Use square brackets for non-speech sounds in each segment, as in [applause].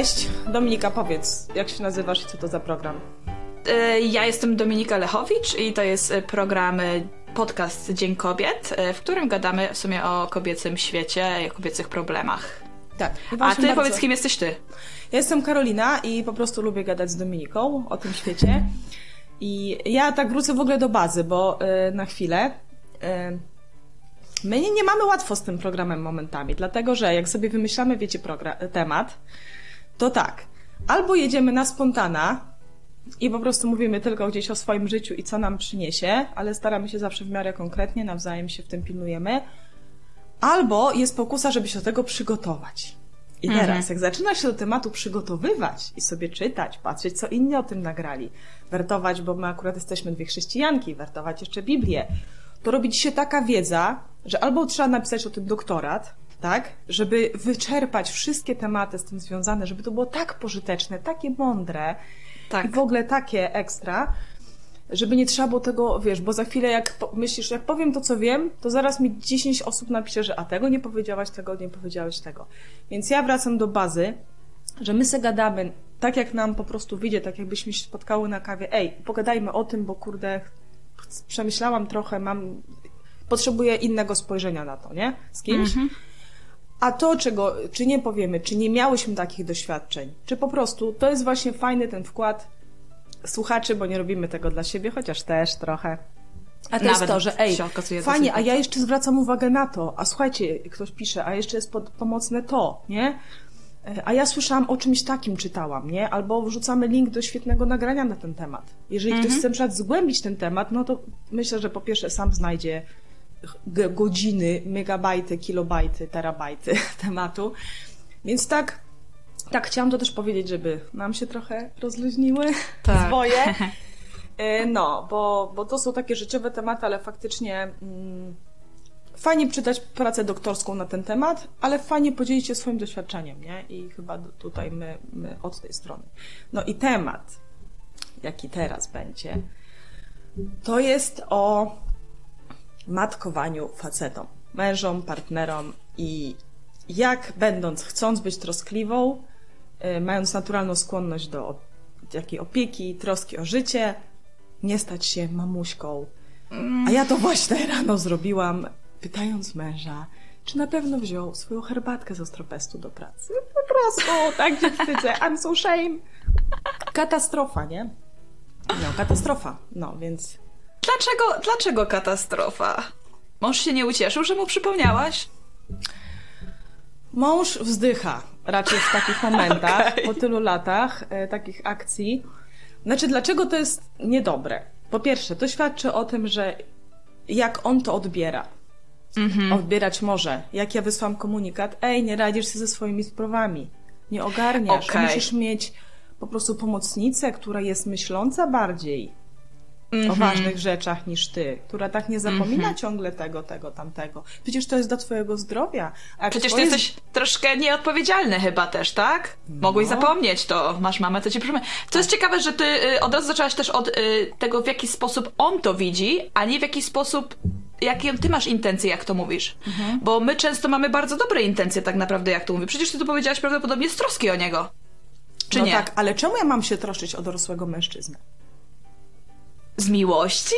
Cześć, Dominika, powiedz, jak się nazywasz i co to za program? E, ja jestem Dominika Lechowicz i to jest e, program, e, podcast Dzień Kobiet, w którym gadamy w sumie o kobiecym świecie i o kobiecych problemach. Tak. A ty bardzo... powiedz, kim jesteś ty? Ja jestem Karolina i po prostu lubię gadać z Dominiką o tym świecie. I ja tak wrócę w ogóle do bazy, bo yy, na chwilę. Yy, my nie, nie, mamy łatwo z tym programem momentami, dlatego że jak sobie wymyślamy, wiecie, temat, to tak. Albo jedziemy na spontana, i po prostu mówimy tylko gdzieś o swoim życiu i co nam przyniesie, ale staramy się zawsze w miarę konkretnie, nawzajem się w tym pilnujemy. Albo jest pokusa, żeby się do tego przygotować. I mhm. teraz, jak zaczynasz się do tematu przygotowywać i sobie czytać, patrzeć, co inni o tym nagrali, wertować, bo my akurat jesteśmy dwie chrześcijanki, wertować jeszcze Biblię, to robi ci się taka wiedza, że albo trzeba napisać o tym doktorat, tak? Żeby wyczerpać wszystkie tematy z tym związane, żeby to było tak pożyteczne, takie mądre, tak. I w ogóle takie ekstra, żeby nie trzeba było tego, wiesz, bo za chwilę jak myślisz, jak powiem to, co wiem, to zaraz mi 10 osób napisze, że a tego nie powiedziałaś, tego nie powiedziałeś, tego. Więc ja wracam do bazy, że my se gadamy tak, jak nam po prostu wyjdzie, tak jakbyśmy się spotkały na kawie. Ej, pogadajmy o tym, bo kurde, przemyślałam trochę, mam, potrzebuję innego spojrzenia na to, nie? Z kimś. Mhm. A to, czego, czy nie powiemy, czy nie miałyśmy takich doświadczeń, czy po prostu to jest właśnie fajny ten wkład słuchaczy, bo nie robimy tego dla siebie, chociaż też trochę. A to Nawet jest to, że ej, fajnie, a ja jeszcze zwracam uwagę na to, a słuchajcie, ktoś pisze, a jeszcze jest pod, pomocne to, nie? E, a ja słyszałam o czymś takim, czytałam, nie? Albo wrzucamy link do świetnego nagrania na ten temat. Jeżeli ktoś mhm. chce na przykład zgłębić ten temat, no to myślę, że po pierwsze sam znajdzie godziny, megabajty, kilobajty, terabajty [laughs] tematu. Więc tak, tak chciałam to też powiedzieć, żeby nam się trochę rozluźniły [laughs] tak. swoje. [laughs] E, no, bo, bo to są takie życiowe tematy, ale faktycznie mm, fajnie przydać pracę doktorską na ten temat, ale fajnie podzielić się swoim doświadczeniem, nie? I chyba tutaj my, my od tej strony. No i temat, jaki teraz będzie, to jest o matkowaniu facetom, mężom, partnerom i jak będąc, chcąc być troskliwą, y, mając naturalną skłonność do takiej opieki, troski o życie, nie stać się mamuśką. A ja to właśnie rano zrobiłam, pytając męża, czy na pewno wziął swoją herbatkę z ostropestu do pracy. Po prostu, tak wstydzę. I'm so shame. Katastrofa, nie? No, katastrofa. No, więc Dlaczego, dlaczego katastrofa? Mąż się nie ucieszył, że mu przypomniałaś? Mąż wzdycha raczej w takich [laughs] momentach, okay. po tylu latach e, takich akcji. Znaczy, dlaczego to jest niedobre? Po pierwsze, to świadczy o tym, że jak on to odbiera. Mm-hmm. Odbierać może. Jak ja wysłałam komunikat, ej, nie radzisz się ze swoimi sprawami. Nie ogarniasz. Okay. Musisz mieć po prostu pomocnicę, która jest myśląca bardziej mm -hmm. o mhm. ważnych rzeczach niż ty, która tak nie zapomina mm -hmm. ciągle tego, tego, tamtego. Przecież to jest dla twojego zdrowia. A Przecież ty jesteś troszkę nieodpowiedzialny chyba też, tak? No. Mogłeś zapomnieć to, masz mamę, to ci przypomina. To jest ciekawe, że ty y, od razu zaczęłaś też od y, tego, w jaki sposób on to widzi, a nie w jaki sposób jakie ty masz intencje, jak to mówisz. Mhm. Bo my często mamy bardzo dobre intencje tak naprawdę, jak to mówisz. Przecież ty to powiedziałaś prawdopodobnie z troski o niego. Czy no nie? tak, ale czemu ja mam się troszczyć o dorosłego mężczyznę? Z miłości?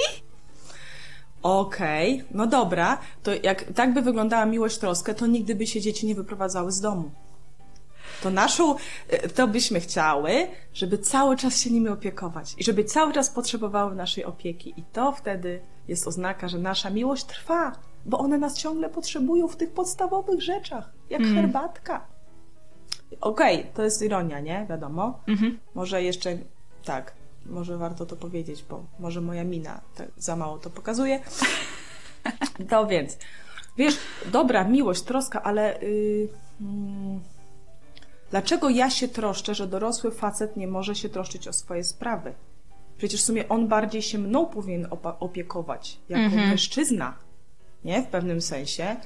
Okej, okay. no dobra, to jak tak by wyglądała miłość, troskę, to nigdy by się dzieci nie wyprowadzały z domu. To naszą, e, to byśmy chciały, żeby cały czas się nimi opiekować i żeby cały czas potrzebowały naszej opieki. I to wtedy jest oznaka, że nasza miłość trwa, bo one nas ciągle potrzebują w tych podstawowych rzeczach, jak mm. herbatka. Okej, okay, to jest ironia, nie? Wiadomo. Mm -hmm. Może jeszcze tak może warto to powiedzieć, bo może moja mina za mało to pokazuje. [laughs] To więc, wiesz, dobra, miłość, troska, ale yy, dlaczego ja się troszczę, że dorosły facet nie może się troszczyć o swoje sprawy? Przecież w sumie on bardziej się mną powinien opiekować, jako -hmm. mężczyzna, nie? W pewnym sensie.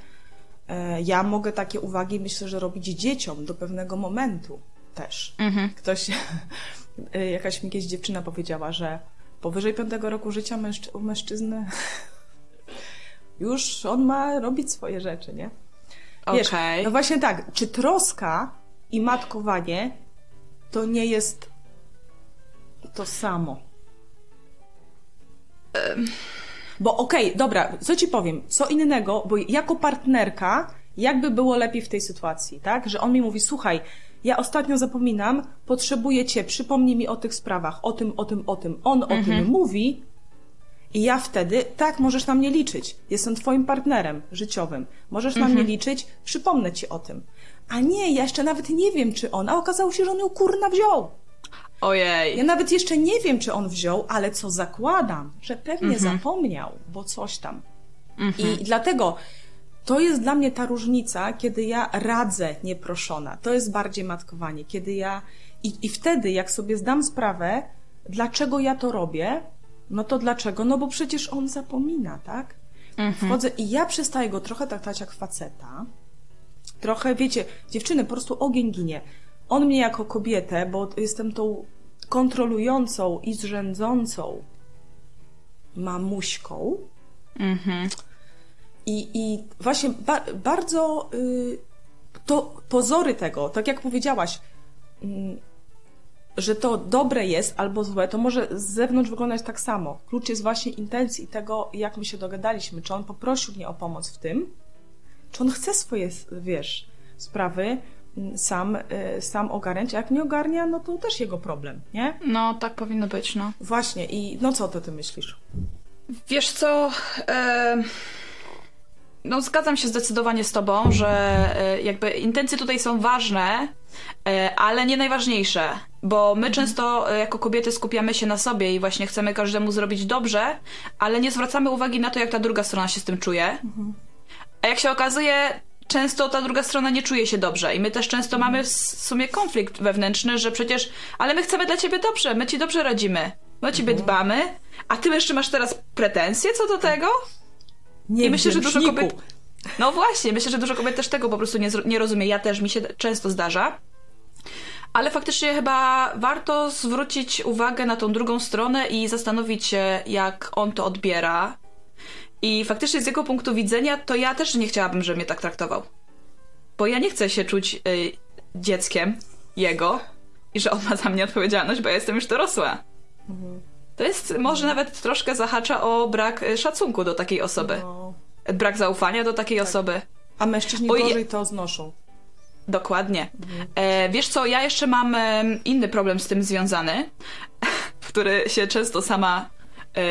E, ja mogę takie uwagi, myślę, że robić dzieciom do pewnego momentu też. -hmm. Ktoś [laughs] jakaś mi kiedyś dziewczyna powiedziała, że powyżej piątego roku życia mężczy u mężczyzny [laughs] już on ma robić swoje rzeczy, nie? Wiesz, okay. No właśnie tak, czy troska i matkowanie to nie jest to samo. Bo okej, okay, dobra, co ci powiem, co innego, bo jako partnerka, jakby było lepiej w tej sytuacji, tak? Że on mi mówi, słuchaj, ja ostatnio zapominam, potrzebuję cię, przypomnij mi o tych sprawach, o tym, o tym, o tym. On mhm. o tym mhm. mówi i ja wtedy, tak, możesz na mnie liczyć. Jestem twoim partnerem życiowym. Możesz mhm. na mnie mhm. liczyć, przypomnę ci o tym. A nie, ja jeszcze nawet nie wiem, czy on, a okazało się, że on ją kurna wziął. Ojej. Ja nawet jeszcze nie wiem, czy on wziął, ale co zakładam, że pewnie mhm. zapomniał, bo coś tam. Mhm. I dlatego to jest dla mnie ta różnica, kiedy ja radzę nieproszona. To jest bardziej matkowanie. Kiedy ja. I, I wtedy, jak sobie zdam sprawę, dlaczego ja to robię, no to dlaczego? No bo przecież on zapomina, tak? Mhm. Wchodzę i ja przestaję go trochę traktować jak faceta. Trochę, wiecie, dziewczyny, po prostu ogień ginie. On mnie jako kobietę, bo jestem tą kontrolującą i zrzędzącą mamuśką. Mhm. I, I właśnie ba bardzo y, to pozory tego, tak jak powiedziałaś, y, że to dobre jest albo złe, to może z zewnątrz wyglądać tak samo. Klucz jest właśnie intencji i tego, jak my się dogadaliśmy. Czy on poprosił mnie o pomoc w tym, czy on chce swoje, wiesz, sprawy mm, sam, y, sam ogarniać, a jak nie ogarnia, no to też jego problem, nie? No, tak powinno być, no. Właśnie i no co to ty myślisz? Wiesz co... E, no, zgadzam się zdecydowanie z Tobą, że e, jakby intencje tutaj są ważne, e, ale nie najważniejsze, bo my mhm. często e, jako kobiety skupiamy się na sobie i właśnie chcemy każdemu zrobić dobrze, ale nie zwracamy uwagi na to, jak ta druga strona się z tym czuje. Mhm. A jak się okazuje, często ta druga strona nie czuje się dobrze i my też często mamy w sumie konflikt wewnętrzny, że przecież, ale my chcemy dla ciebie dobrze, my ci dobrze radzimy, my o ciebie mhm. dbamy, a ty jeszcze masz teraz pretensje co do tego? Nie I myślę, że dużo kobiet. No właśnie, myślę, że dużo kobiet też tego po prostu nie, nie rozumie. Ja też mi się często zdarza. Ale faktycznie chyba warto zwrócić uwagę na tą drugą stronę i zastanowić się, jak on to odbiera. I faktycznie z jego punktu widzenia, to ja też nie chciałabym, żeby mnie tak traktował. Bo ja nie chcę się czuć y, dzieckiem jego i że on ma za mnie odpowiedzialność, bo ja jestem już dorosła. Mhm. To jest, może nawet troszkę zahacza o brak e, szacunku do takiej osoby. No. Brak zaufania do takiej tak. osoby. A mężczyźni Oj, gorzej to znoszą. Dokładnie. Mhm. E, wiesz co, ja jeszcze mam e, inny problem z tym związany, w [laughs] który się często sama e,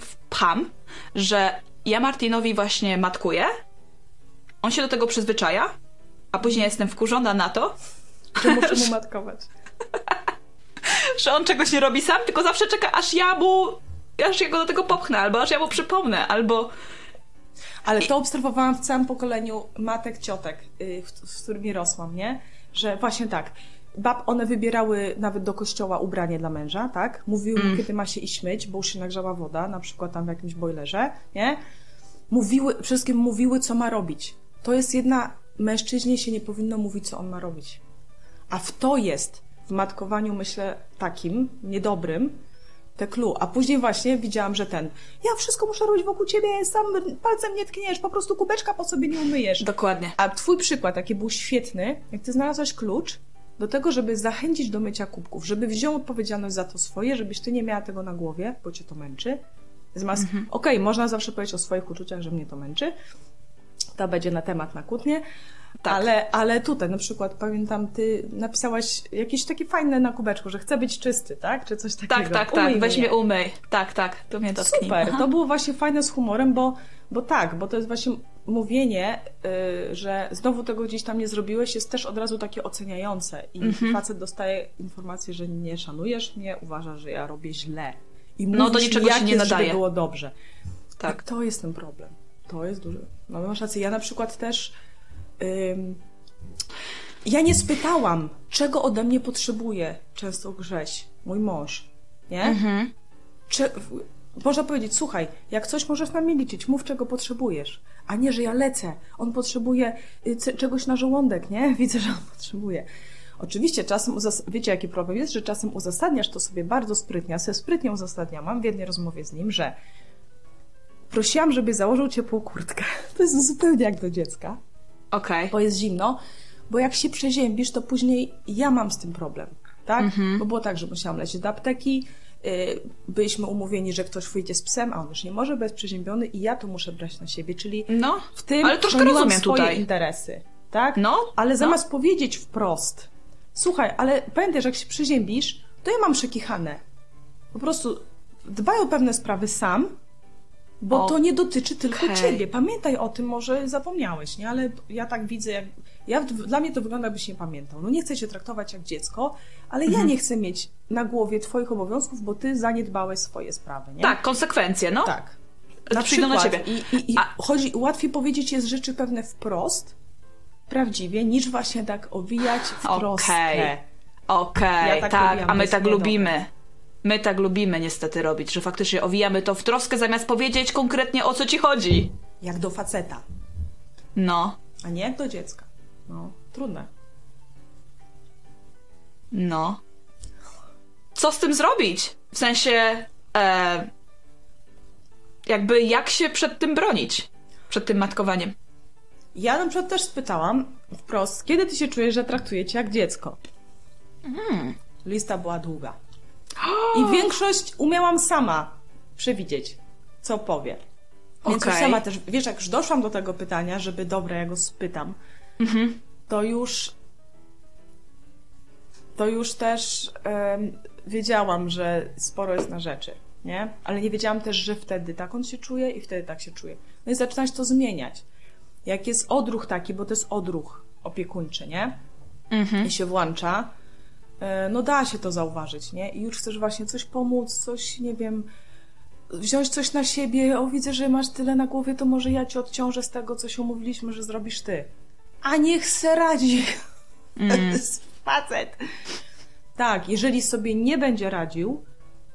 wpcham, że ja Martinowi właśnie matkuję, on się do tego przyzwyczaja, a później jestem wkurzona na to, że muszę mu matkować. Że on czegoś nie robi sam, tylko zawsze czeka, aż ja mu, aż ja go do tego popchnę, albo aż ja mu przypomnę, albo... Ale to obserwowałam w całym pokoleniu matek, ciotek, y, z którymi rosłam, nie? Że właśnie tak, bab, one wybierały nawet do kościoła ubranie dla męża, tak? Mówiły mm. mu, kiedy ma się iść myć, bo już się nagrzała woda, na przykład tam w jakimś bojlerze, nie? Mówiły, wszystkim mówiły, co ma robić. To jest jedna, mężczyźnie się nie powinno mówić, co on ma robić. A w to jest w matkowaniu, myślę, takim niedobrym, te clue. A później właśnie widziałam, że ten, ja wszystko muszę robić wokół ciebie, sam palcem nie tkniesz, po prostu kubeczka po sobie nie umyjesz. Dokładnie. A twój przykład, jaki był świetny, jak ty znalazłaś klucz do tego, żeby zachęcić do mycia kubków, żeby wziął odpowiedzialność za to swoje, żebyś ty nie miała tego na głowie, bo cię to męczy. Zamiast, mhm. okej, okay, można zawsze powiedzieć o swoich uczuciach, że mnie to męczy. To będzie na temat na kłótnię, tak. Ale, ale tutaj na przykład pamiętam, ty napisałaś jakieś takie fajne na kubeczku, że chcę być czysty, tak? Czy coś takiego. Tak, tak, tak. Weź mnie umyj. Tak, tak. To mnie dotknij. Super. Aha. To było właśnie fajne z humorem, bo, bo tak, bo to jest właśnie mówienie, yy, że znowu tego gdzieś tam nie zrobiłeś, jest też od razu takie oceniające. I mhm. facet dostaje informację, że nie szanujesz mnie, uważa, że ja robię źle. I no do niczego się nie nadaje. Było dobrze. Tak. to jest ten problem. To jest duży. No masz rację. Ja na przykład też ja nie spytałam, czego ode mnie potrzebuje często Grześ, mój mąż, nie? Mhm. Czy, można powiedzieć, słuchaj, jak coś możesz na mnie liczyć, mów czego potrzebujesz, a nie, że ja lecę, on potrzebuje y, czegoś na żołądek, nie? [laughs] Widzę, że on potrzebuje. Oczywiście czasem, wiecie jaki problem jest, że czasem uzasadniasz to sobie bardzo sprytnie, ja sobie sprytnie uzasadniam, mam w jednej rozmowie z nim, że prosiłam, żeby założył ciepłą kurtkę. [laughs] To jest zupełnie jak do dziecka, Okay. Bo jest zimno. bo jak się przeziębisz, to później ja mam z tym problem, tak? Bo było tak, że musiałam lecieć do apteki, y, byliśmy umówieni, że ktoś wyjdzie z psem, a on już nie może, bo jest przeziębiony i ja to muszę brać na siebie, czyli No, w tym ale troszkę rozumiem swoje tutaj. interesy, tak? No, Ale no. zamiast powiedzieć wprost, słuchaj, ale pamiętaj, że jak się przeziębisz, to ja mam przekichane. Po prostu dbaj o pewne sprawy sam, bo to nie dotyczy tylko ciebie. Pamiętaj o tym, może zapomniałeś, nie? Ale ja tak widzę, jak... Ja, dla mnie to wygląda, jakbyś nie pamiętał. No nie chcę cię traktować jak dziecko, ale Mhm. ja nie chcę mieć na głowie twoich obowiązków, bo ty zaniedbałeś swoje sprawy, nie? Tak, konsekwencje, no. Tak. Przyjdą na ciebie. I, i, i A- chodzi, łatwiej powiedzieć jest rzeczy pewne wprost, prawdziwie, niż właśnie tak owijać w troskę. Okej. Okej, Ja tak tak, a my tak lubimy. My tak lubimy niestety robić, że faktycznie owijamy to w troskę zamiast powiedzieć konkretnie o co ci chodzi. Jak do faceta, No, a nie jak do dziecka. No, trudne. no. Co z tym zrobić? W sensie, e, jakby jak się przed tym bronić? Przed tym matkowaniem. Ja na przykład też spytałam wprost, kiedy ty się czujesz, że traktuję cię jak dziecko? Hmm. Lista była długa. I większość umiałam sama przewidzieć, co powie. Więc już Okej. sama też, wiesz, jak już doszłam do tego pytania, żeby dobra, ja go spytam, Mhm. to już to już też em, wiedziałam, że sporo jest na rzeczy, nie? Ale nie wiedziałam też, że wtedy tak on się czuje i wtedy tak się czuje. No i zaczynałaś to zmieniać. Jak jest odruch taki, bo to jest odruch opiekuńczy, nie? Mhm. I się włącza, no da się to zauważyć, nie? I już chcesz właśnie coś pomóc, coś, nie wiem, wziąć coś na siebie, o widzę, że masz tyle na głowie, to może ja ci odciążę z tego, co się umówiliśmy, że zrobisz ty. A niech se radzi. [laughs] Jest facet. Tak, jeżeli sobie nie będzie radził,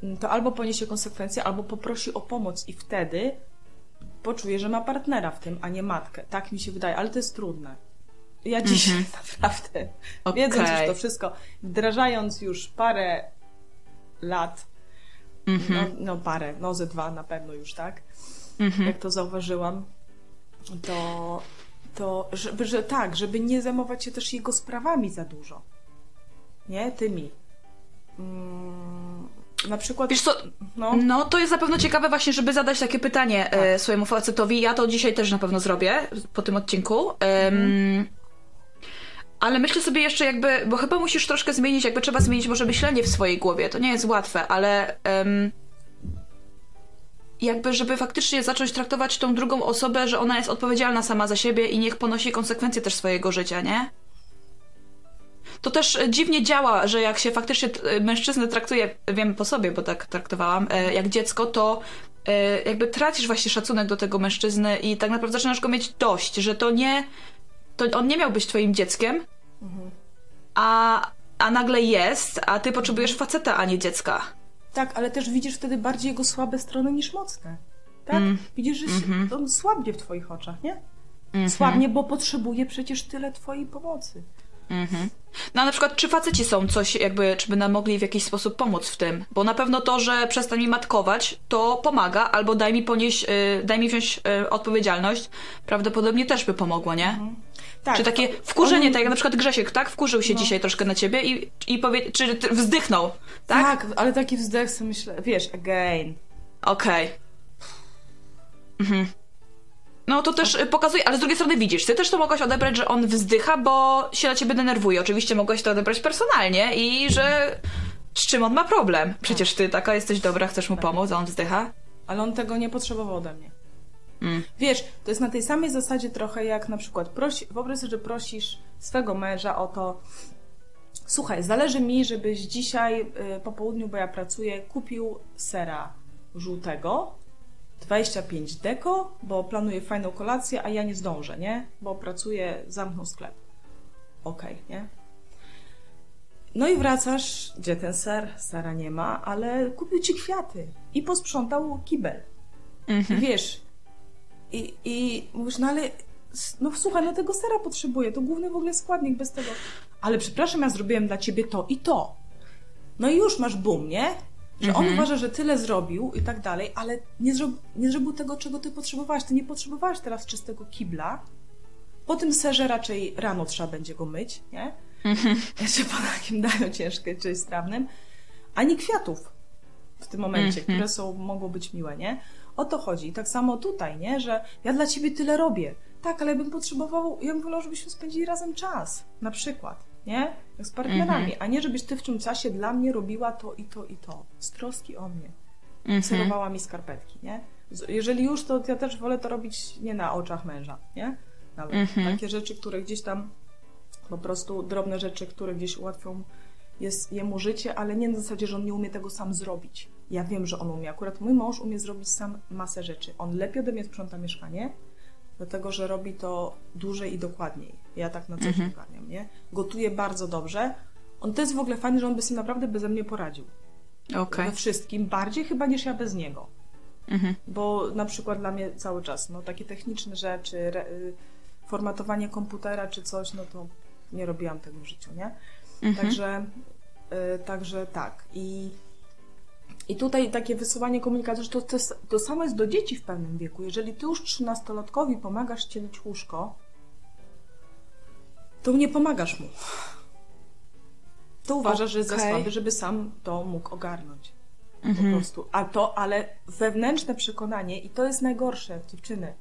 mm, to albo poniesie konsekwencje, albo poprosi o pomoc i wtedy poczuje, że ma partnera w tym, a nie matkę. Tak mi się wydaje, ale to jest trudne. Ja dzisiaj [laughs] naprawdę, Okej. wiedząc już to wszystko, wdrażając już parę lat, no, no parę, no ze dwa na pewno już, tak? Jak to zauważyłam, to, to żeby, że tak, żeby nie zajmować się też jego sprawami za dużo. Nie? Tymi. Mm, na przykład... Wiesz co, No. no to jest na pewno ciekawe właśnie, żeby zadać takie pytanie e, swojemu facetowi. Ja to dzisiaj też na pewno zrobię po tym odcinku. Em, Ale myślę sobie jeszcze jakby, bo chyba musisz troszkę zmienić, jakby trzeba zmienić może myślenie w swojej głowie. To nie jest łatwe, ale em, jakby, żeby faktycznie zacząć traktować tą drugą osobę, że ona jest odpowiedzialna sama za siebie i niech ponosi konsekwencje też swojego życia, nie? To też e, dziwnie działa, że jak się faktycznie t- mężczyznę traktuje, wiem po sobie, bo tak traktowałam, e, jak dziecko, to e, jakby tracisz właśnie szacunek do tego mężczyzny i tak naprawdę zaczynasz go mieć dość, że to nie, to on nie miał być twoim dzieckiem, a, a nagle jest, a ty potrzebujesz faceta, a nie dziecka. Tak, ale też widzisz wtedy bardziej jego słabe strony niż mocne. Tak? Widzisz, że się, on słabnie w twoich oczach, nie? Słabnie, bo potrzebuje przecież tyle twojej pomocy. No a na przykład, czy faceci są coś, jakby, czy by nam mogli w jakiś sposób pomóc w tym? Bo na pewno to, że przestań mi matkować, to pomaga, albo daj mi ponieść, y, daj mi wziąć y, odpowiedzialność, prawdopodobnie też by pomogło, nie? Tak, Czy takie wkurzenie, on- tak jak na przykład Grzesiek, tak? Wkurzył się dzisiaj troszkę na ciebie i, i powie, czy wzdychnął, tak? Tak, ale taki wzdech sobie myślę, wiesz, again. Okej. Mhm. No to też y, pokazuje, ale z drugiej strony widzisz, ty też to mogłaś odebrać, że on wzdycha, bo się na ciebie denerwuje. Oczywiście mogłaś to odebrać personalnie i że z czym on ma problem. Przecież ty taka jesteś dobra, chcesz mu pomóc, a on wzdycha. Ale on tego nie potrzebował ode mnie. Mm. Wiesz, to jest na tej samej zasadzie trochę jak na przykład prosi, wyobraź sobie, że prosisz swego męża o to słuchaj, zależy mi, żebyś dzisiaj y, po południu, bo ja pracuję, kupił sera żółtego 25 deko, bo planuję fajną kolację, a ja nie zdążę, nie? Bo pracuję, zamknął sklep. Okej, nie? No i wracasz, gdzie ten ser? Sera nie ma, ale kupił ci kwiaty i posprzątał kibel. I wiesz, i, i mówisz, no ale no słuchaj, no tego sera potrzebuję, to główny w ogóle składnik bez tego. Ale przepraszam, ja zrobiłem dla ciebie to i to. No i już masz boom, nie? Że on uważa, że tyle zrobił i tak dalej, ale nie, zro, nie zrobił tego, czego ty potrzebowałaś. Ty nie potrzebowałaś teraz czystego kibla. Po tym serze raczej rano trzeba będzie go myć, nie? Jeszcze po takim daniu ciężkim czy strawnym. Ani kwiatów w tym momencie, które są, mogą być miłe, nie? O to chodzi. I tak samo tutaj, nie? Że ja dla ciebie tyle robię. Tak, ale bym potrzebował, ja bym wolał, żebyśmy spędzili razem czas. Na przykład, nie? Jak z partnerami. A nie, żebyś ty w tym czasie dla mnie robiła to i to i to. Z troski o mnie. Serowała mi skarpetki, nie? Jeżeli już, to ja też wolę to robić nie na oczach męża, nie? Nawet takie rzeczy, które gdzieś tam po prostu drobne rzeczy, które gdzieś ułatwią jest jemu życie, ale nie na zasadzie, że on nie umie tego sam zrobić. Ja wiem, że on umie. Akurat mój mąż umie zrobić sam masę rzeczy. On lepiej ode mnie sprząta mieszkanie, dlatego że robi to dłużej i dokładniej. Ja tak na coś mhm. ogarniam, nie? Gotuje bardzo dobrze. On to jest w ogóle fajny, że on by sobie naprawdę beze mnie poradził. Okej. We wszystkim, bardziej chyba niż ja bez niego. Mhm. Bo na przykład dla mnie cały czas, no takie techniczne rzeczy, re, y, formatowanie komputera czy coś, no to nie robiłam tego w życiu, nie? Mhm. Także, y, także tak. I, I tutaj takie wysyłanie komunikacji, że to, to, to samo jest do dzieci w pewnym wieku. Jeżeli ty już trzynastolatkowi pomagasz cielić łóżko, to nie pomagasz mu. To uważasz, że jest za słaby, żeby sam to mógł ogarnąć. Mhm. Po prostu. A to, ale wewnętrzne przekonanie, i to jest najgorsze, dziewczyny.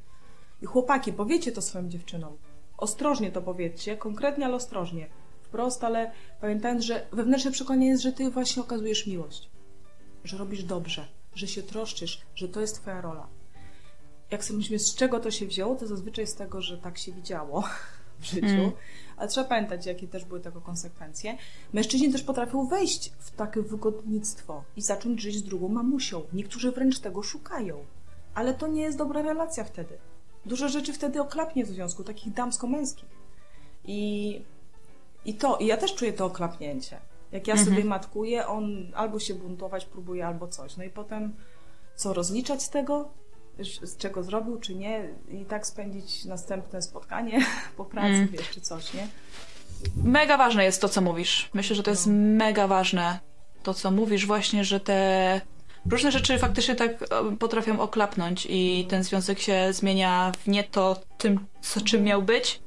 I chłopaki, powiecie to swoim dziewczynom. Ostrożnie to powiedzcie, konkretnie, ale ostrożnie. Wprost, ale pamiętając, że wewnętrzne przekonanie jest, że ty właśnie okazujesz miłość. Że robisz dobrze, że się troszczysz, że to jest twoja rola. Jak sobie myślimy, z czego to się wzięło, to zazwyczaj z tego, że tak się widziało w życiu. Mm. Ale trzeba pamiętać, jakie też były tego konsekwencje. Mężczyźni też potrafią wejść w takie wygodnictwo i zacząć żyć z drugą mamusią. Niektórzy wręcz tego szukają. Ale to nie jest dobra relacja wtedy. Dużo rzeczy wtedy oklapnie w związku, takich damsko-męskich. I, I to, i ja też czuję to oklapnięcie. Jak ja sobie matkuję, on albo się buntować próbuje, albo coś. No i potem co, rozliczać z tego? Z czego zrobił, czy nie? I tak spędzić następne spotkanie [laughs] po pracy, Mm. wiesz, czy coś, nie? Mega ważne jest to, co mówisz. Myślę, że to jest mega ważne. To, co mówisz, właśnie, że te różne rzeczy faktycznie tak e, potrafią oklapnąć i ten związek się zmienia w nie to tym, co, czym miał być,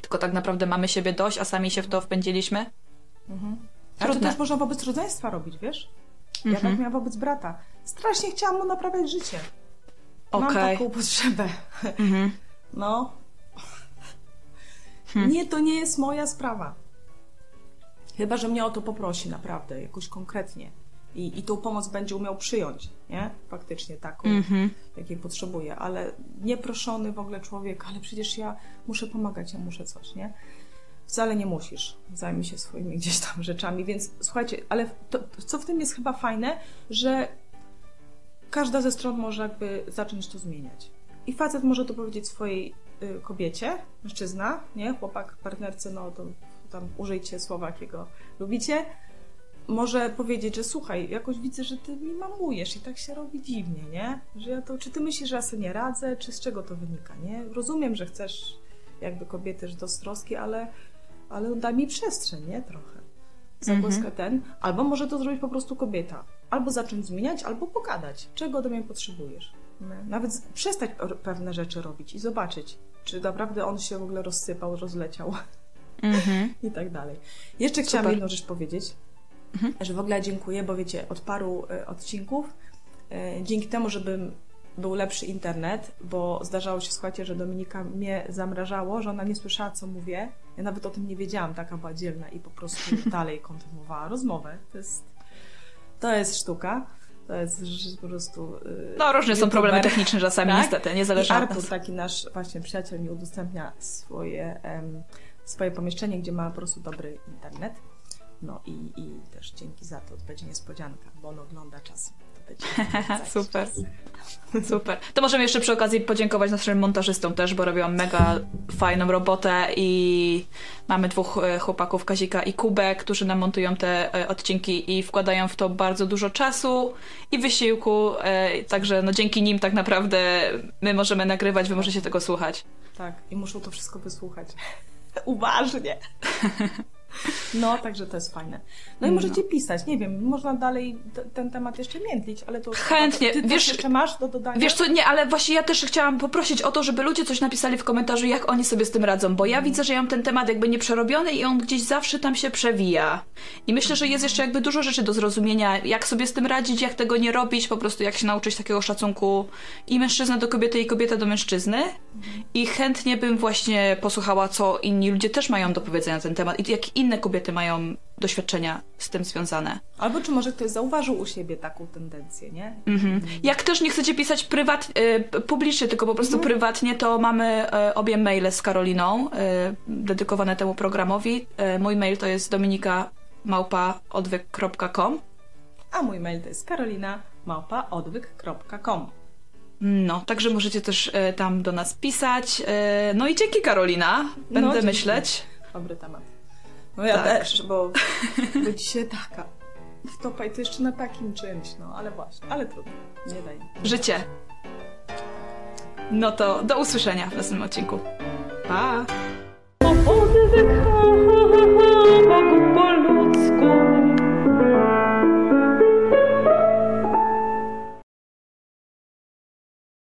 tylko tak naprawdę mamy siebie dość, a sami się w to wpędziliśmy. Ale to Trudne. też można wobec rodzeństwa robić, wiesz? Ja Mhm. tak miałam wobec brata. Strasznie chciałam mu naprawiać życie. Mam Okej. taką potrzebę. Mhm. [laughs] No. Hmm. Nie, to nie jest moja sprawa. Chyba, że mnie o to poprosi naprawdę, jakoś konkretnie. I, I tą pomoc będzie umiał przyjąć, nie? Faktycznie taką, Mhm. jakiej potrzebuje. Ale nieproszony w ogóle człowiek, ale przecież ja muszę pomagać, ja muszę coś, nie? Wcale nie musisz. Zajmij się swoimi gdzieś tam [laughs] rzeczami. Więc słuchajcie, ale to, co w tym jest chyba fajne, że każda ze stron może jakby zacząć to zmieniać. I facet może to powiedzieć swojej y, kobiecie, mężczyzna, nie? Chłopak, partnerce, no to tam użyjcie słowa, jakiego lubicie. Może powiedzieć, że słuchaj, jakoś widzę, że ty mi mamujesz i tak się robi dziwnie, nie? Że ja to, czy ty myślisz, że ja sobie nie radzę, czy z czego to wynika, nie? Rozumiem, że chcesz jakby kobiety, że to troski, ale, ale daj mi przestrzeń, nie? Trochę. Zagłaska ten. Albo może to zrobić po prostu kobieta. Albo zacząć zmieniać, albo pogadać. Czego ode mnie potrzebujesz? Nawet przestać pe- pewne rzeczy robić i zobaczyć, czy naprawdę on się w ogóle rozsypał, rozleciał [laughs] Mhm. i tak dalej. Jeszcze chciałam Super. jedną rzecz powiedzieć, że w ogóle dziękuję, bo wiecie, od paru e, odcinków, e, dzięki temu, żeby był lepszy internet, bo zdarzało się, słuchajcie, że Dominika mnie zamrażało, że ona nie słyszała, co mówię. Ja nawet o tym nie wiedziałam, taka była dzielna i po prostu dalej kontynuowała rozmowę. To jest, to jest sztuka. To jest po prostu. e, No, różne są problemy techniczne czasami, Tak? niestety, nie zależy I od nas. taki nasz właśnie przyjaciel, mi udostępnia swoje, em, swoje pomieszczenie, gdzie ma po prostu dobry internet. No i, i też dzięki za to będzie niespodzianka, bo on ogląda czasem. Niespodzianka. [laughs] Super. Super. To możemy jeszcze przy okazji podziękować naszym montażystom też, bo robią mega fajną robotę i mamy dwóch e, chłopaków, Kazika i Kubę, którzy nam montują te e, odcinki i wkładają w to bardzo dużo czasu i wysiłku, e, także no dzięki nim tak naprawdę my możemy nagrywać, wy możecie tego słuchać. Tak, i muszą to wszystko wysłuchać. [laughs] Uważnie. [laughs] No, także to jest fajne. No i możecie pisać, nie wiem, można dalej ten temat jeszcze miętlić, ale to... Chętnie. Ty Wiesz- jeszcze masz do dodania? Wiesz co, nie, ale właśnie ja też chciałam poprosić o to, żeby ludzie coś napisali w komentarzu, jak oni sobie z tym radzą, bo ja widzę, że ja mam ten temat jakby nieprzerobiony i on gdzieś zawsze tam się przewija. I myślę, że jest jeszcze jakby dużo rzeczy do zrozumienia, jak sobie z tym radzić, jak tego nie robić, po prostu jak się nauczyć takiego szacunku i mężczyzna do kobiety, i kobieta do mężczyzny. I chętnie bym właśnie posłuchała, co inni ludzie też mają do powiedzenia na ten temat i jak inne kobiety mają doświadczenia z tym związane. Albo czy może ktoś zauważył u siebie taką tendencję, nie? Mhm. Jak też nie chcecie pisać prywat, y, publicznie, tylko po prostu prywatnie, to mamy y, obie maile z Karoliną y, dedykowane temu programowi. Y, mój mail to jest dominika małpa odwyk.com. A mój mail to jest karolina No, także możecie też y, tam do nas pisać. Y, no i dzięki Karolina, będę dzięki. myśleć. Dobry temat. No ja Tak. też, bo, [laughs] bo dzisiaj taka wtopa i to jeszcze na takim czymś, no ale właśnie, ale trudno, nie daj. Życie. No to do usłyszenia w następnym odcinku. Pa!